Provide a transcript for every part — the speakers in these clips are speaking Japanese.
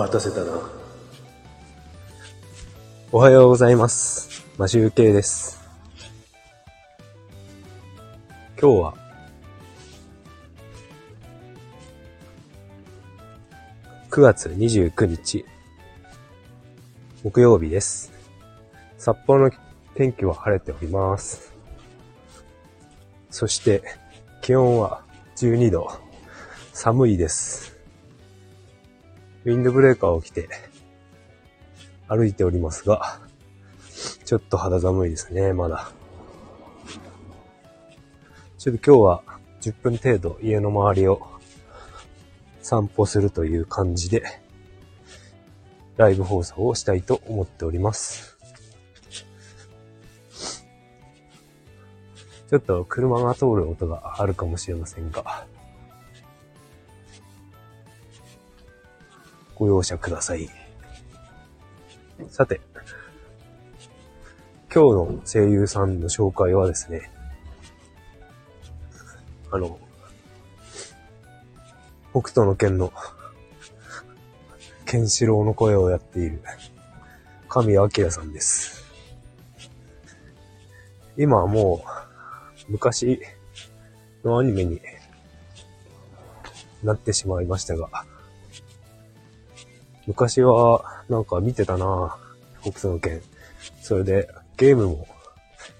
待たせたな。おはようございます。マシュウケイです。今日は、9月29日、木曜日です。札幌の天気は晴れております。そして、気温は12度。寒いです。ウィンドブレーカーを着て歩いておりますが、ちょっと肌寒いですね、まだ。ちょっと今日は10分程度家の周りを散歩するという感じで、ライブ放送をしたいと思っております。ちょっと車が通る音があるかもしれませんが、ご容赦ください。さて、今日の声優さんの紹介はですね、あの、北斗の剣の、ケンシロウの声をやっている、神明さんです。今はもう、昔のアニメになってしまいましたが、昔はなんか見てたな北斗の剣。それでゲームも、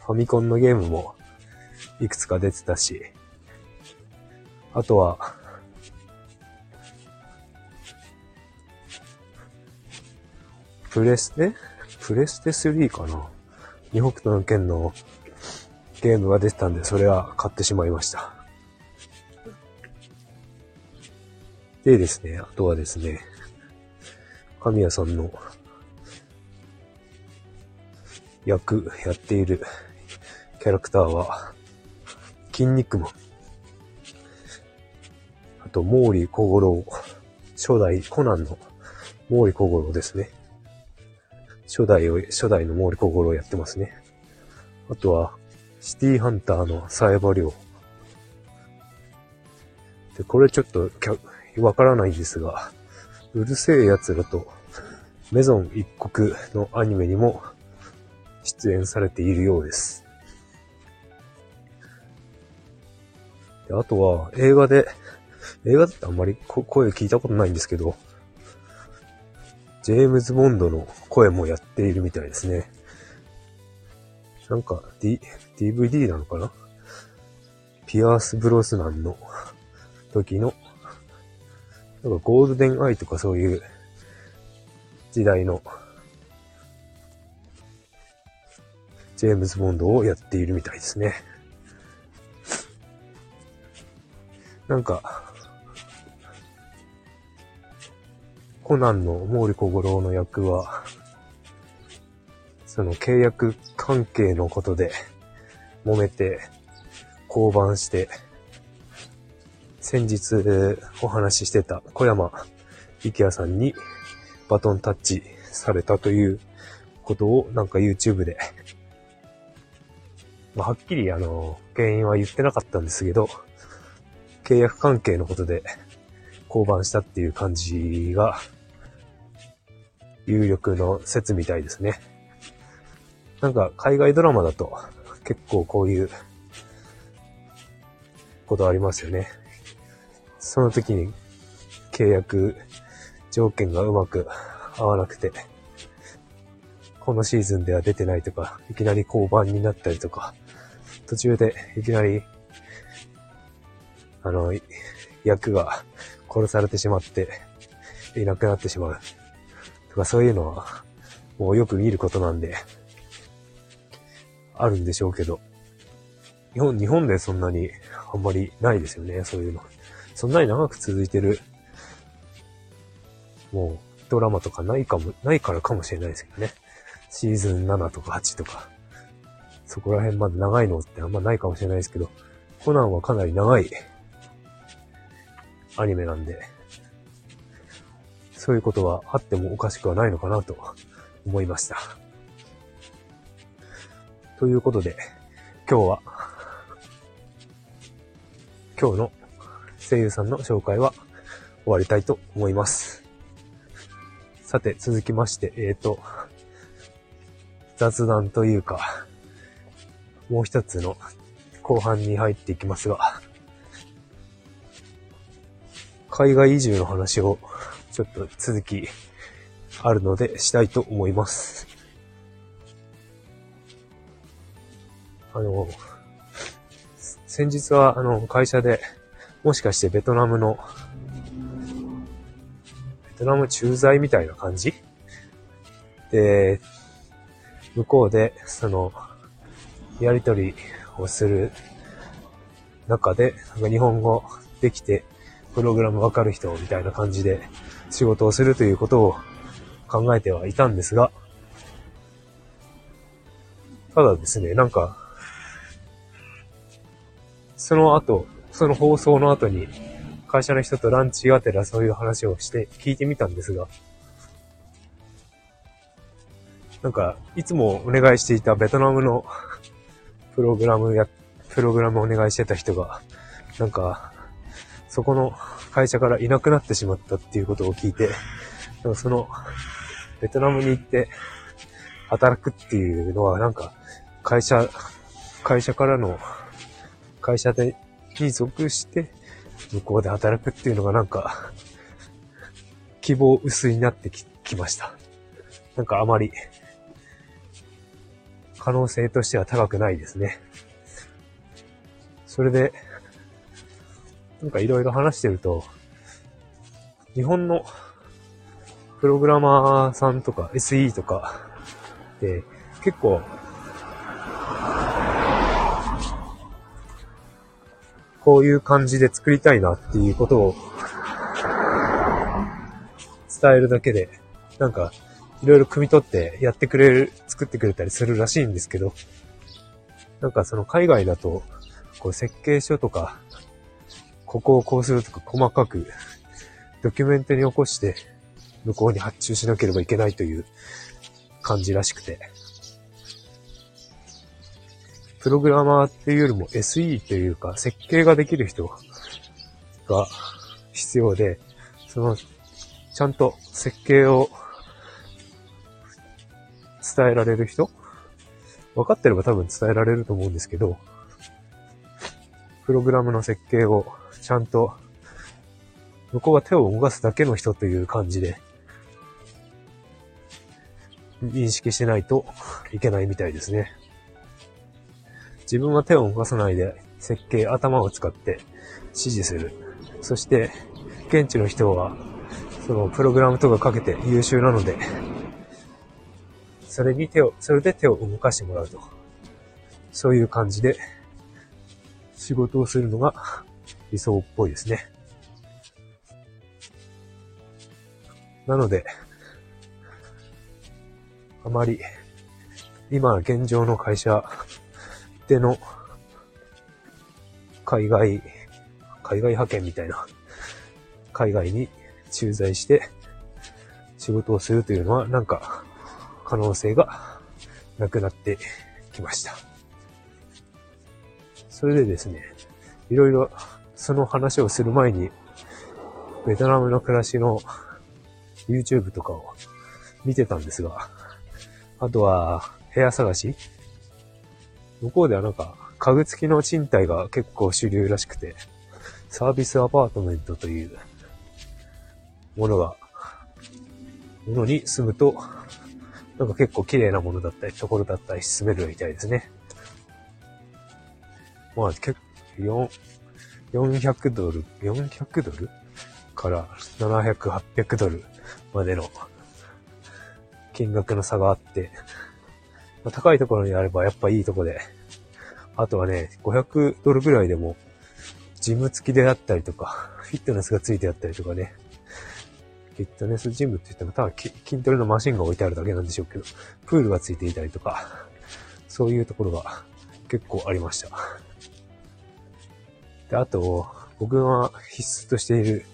ファミコンのゲームもいくつか出てたし、あとは、プレステプレステ3かな？に北斗の剣のゲームが出てたんで、それは買ってしまいました。でですね、あとはですね、神谷さんの役やっているキャラクターは、筋肉マン。あと、毛利小五郎。初代コナンの毛利小五郎ですね。初代を、初代の毛利小五郎やってますね。あとは、シティハンターのサエバリョウ。で、これちょっと、わからないんですが、うるせえ奴らと、メゾン一国のアニメにも出演されているようです。であとは、映画で、映画だってあんまり声聞いたことないんですけど、ジェームズ・ボンドの声もやっているみたいですね。なんか、D、DVD なのかな？ピアース・ブロスナンの時のなんかゴールデンアイとかそういう時代のジェームズ・ボンドをやっているみたいですね。なんか、コナンの毛利小五郎の役は、その契約関係のことで揉めて降板して、先日お話ししてた小山力也さんにバトンタッチされたということをなんか YouTube で、まあ、はっきりあの、原因は言ってなかったんですけど、契約関係のことで降板したっていう感じが、有力の説みたいですね。なんか海外ドラマだと結構こういうことありますよね。その時に契約条件がうまく合わなくて、このシーズンでは出てないとか、いきなり降板になったりとか、途中でいきなり、あの、役が殺されてしまって、いなくなってしまう。とかそういうのは、もうよく見ることなんで、あるんでしょうけど、日本、日本でそんなにあんまりないですよね、そういうの。そんなに長く続いてる、もう、ドラマとかないかも、ないからかもしれないですけどね。シーズン7とか8とか、そこら辺まで長いのってあんまないかもしれないですけど、コナンはかなり長いアニメなんで、そういうことはあってもおかしくはないのかなと思いました。ということで、今日は、今日の声優さんの紹介は終わりたいと思います。さて、続きまして、えっ、ー、と、雑談というか、もう一つの後半に入っていきますが、海外移住の話をちょっと続きあるのでしたいと思います。あの、先日はあの会社でもしかしてベトナムのベトナム駐在みたいな感じ？で、向こうでそのやりとりをする中で、なんか日本語できて、プログラムわかる人みたいな感じで仕事をするということを考えてはいたんですが、ただですね、なんか、その後、その放送の後に、会社の人とランチがてらそういう話をして聞いてみたんですが、なんか、いつもお願いしていたベトナムの プログラムや、プログラムお願いしてた人が、なんか、そこの会社からいなくなってしまったっていうことを聞いて、その、ベトナムに行って働くっていうのはなんか、会社、会社からの、会社でに属して向こうで働くっていうのがなんか、希望薄になってききました。なんかあまり可能性としては高くないですね。それで、なんかいろいろ話してると、日本のプログラマーさんとか SE とかで結構こういう感じで作りたいなっていうことを伝えるだけで、なんかいろいろ汲み取ってやってくれる、作ってくれたりするらしいんですけど、なんかその海外だと、こう設計書とか、ここをこうするとか細かくドキュメントに起こして向こうに発注しなければいけないという感じらしくて。プログラマーっていうよりも SE というか設計ができる人が必要で、その、ちゃんと設計を伝えられる人分かってれば多分伝えられると思うんですけど、プログラムの設計をちゃんと、向こうが手を動かすだけの人という感じで、認識しないといけないみたいですね。自分は手を動かさないで設計、頭を使って指示する。そして、現地の人は、そのプログラムとかかけて優秀なので、それに手を、それで手を動かしてもらうと。そういう感じで、仕事をするのが理想っぽいですね。なので、あまり、今現状の会社での海外、海外派遣みたいな、海外に駐在して仕事をするというのはなんか可能性がなくなってきました。それでですね、いろいろその話をする前に、ベトナムの暮らしの YouTube とかを見てたんですが、あとは部屋探し向こうではなんか家具付きの賃貸が結構主流らしくて、サービスアパートメントというものが、ものに住むとなんか結構綺麗なものだったり、ところだったり進めるみたいですね。まあ、結構、400ドル、400ドルから700、800ドルまでの金額の差があって、まあ、高いところにあればやっぱいいとこで、あとはね、500ドルぐらいでも、ジム付きであったりとか、フィットネスが付いてあったりとかね、フィットネスジムって言っても、ただ筋トレのマシンが置いてあるだけなんでしょうけど、プールが付いていたりとか、そういうところが結構ありました。で、あと、僕が必須としている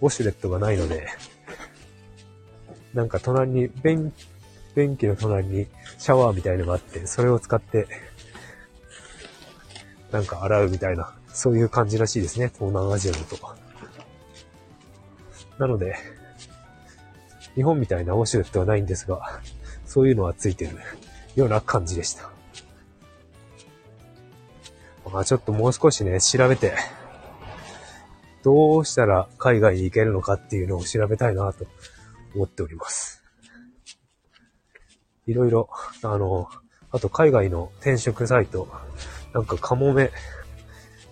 ウォシュレットがないので、なんか隣に、便、便器の隣にシャワーみたいのがあって、それを使って、なんか洗うみたいな、そういう感じらしいですね、東南アジアだと。なので、日本みたいなウォシュレットはないんですが、そういうのはついてるような感じでした。まあちょっともう少しね、調べて、どうしたら海外に行けるのかっていうのを調べたいなと思っております。いろいろ、あの、あと海外の転職サイト、なんかカモメ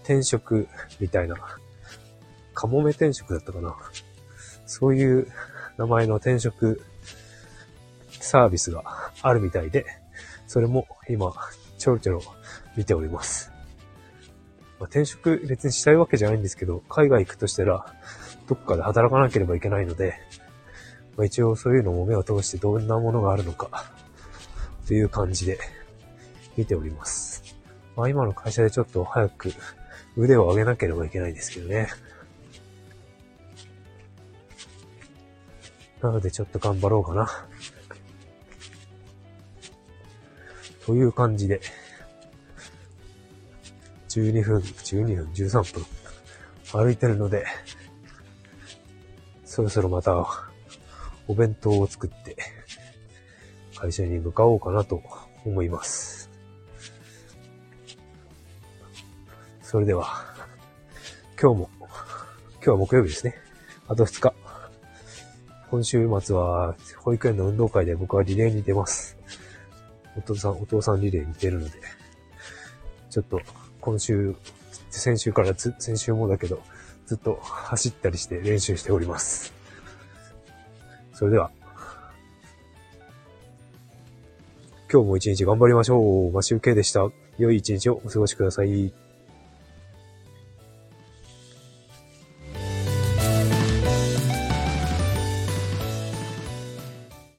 転職みたいな、カモメ転職だったかな。そういう名前の転職サービスがあるみたいで、それも今、ちょろちょろ見ております。まあ、転職別にしたいわけじゃないんですけど、海外行くとしたら、どっかで働かなければいけないので、まあ、一応そういうのも目を通してどんなものがあるのか、という感じで見ております。まあ、今の会社でちょっと早く腕を上げなければいけないんですけどね。なのでちょっと頑張ろうかな。という感じで、12分、12分、13分歩いてるので、そろそろまたお弁当を作って会社に向かおうかなと思います。それでは、今日も、今日は木曜日ですね。あと2日。今週末は保育園の運動会で僕はリレーに出ます。お父さん、お父さんリレーに出るので、ちょっと今週、先週から、先週もだけど、ずっと走ったりして練習しております。それでは、今日も一日頑張りましょう。マシュウケイでした。良い一日をお過ごしください。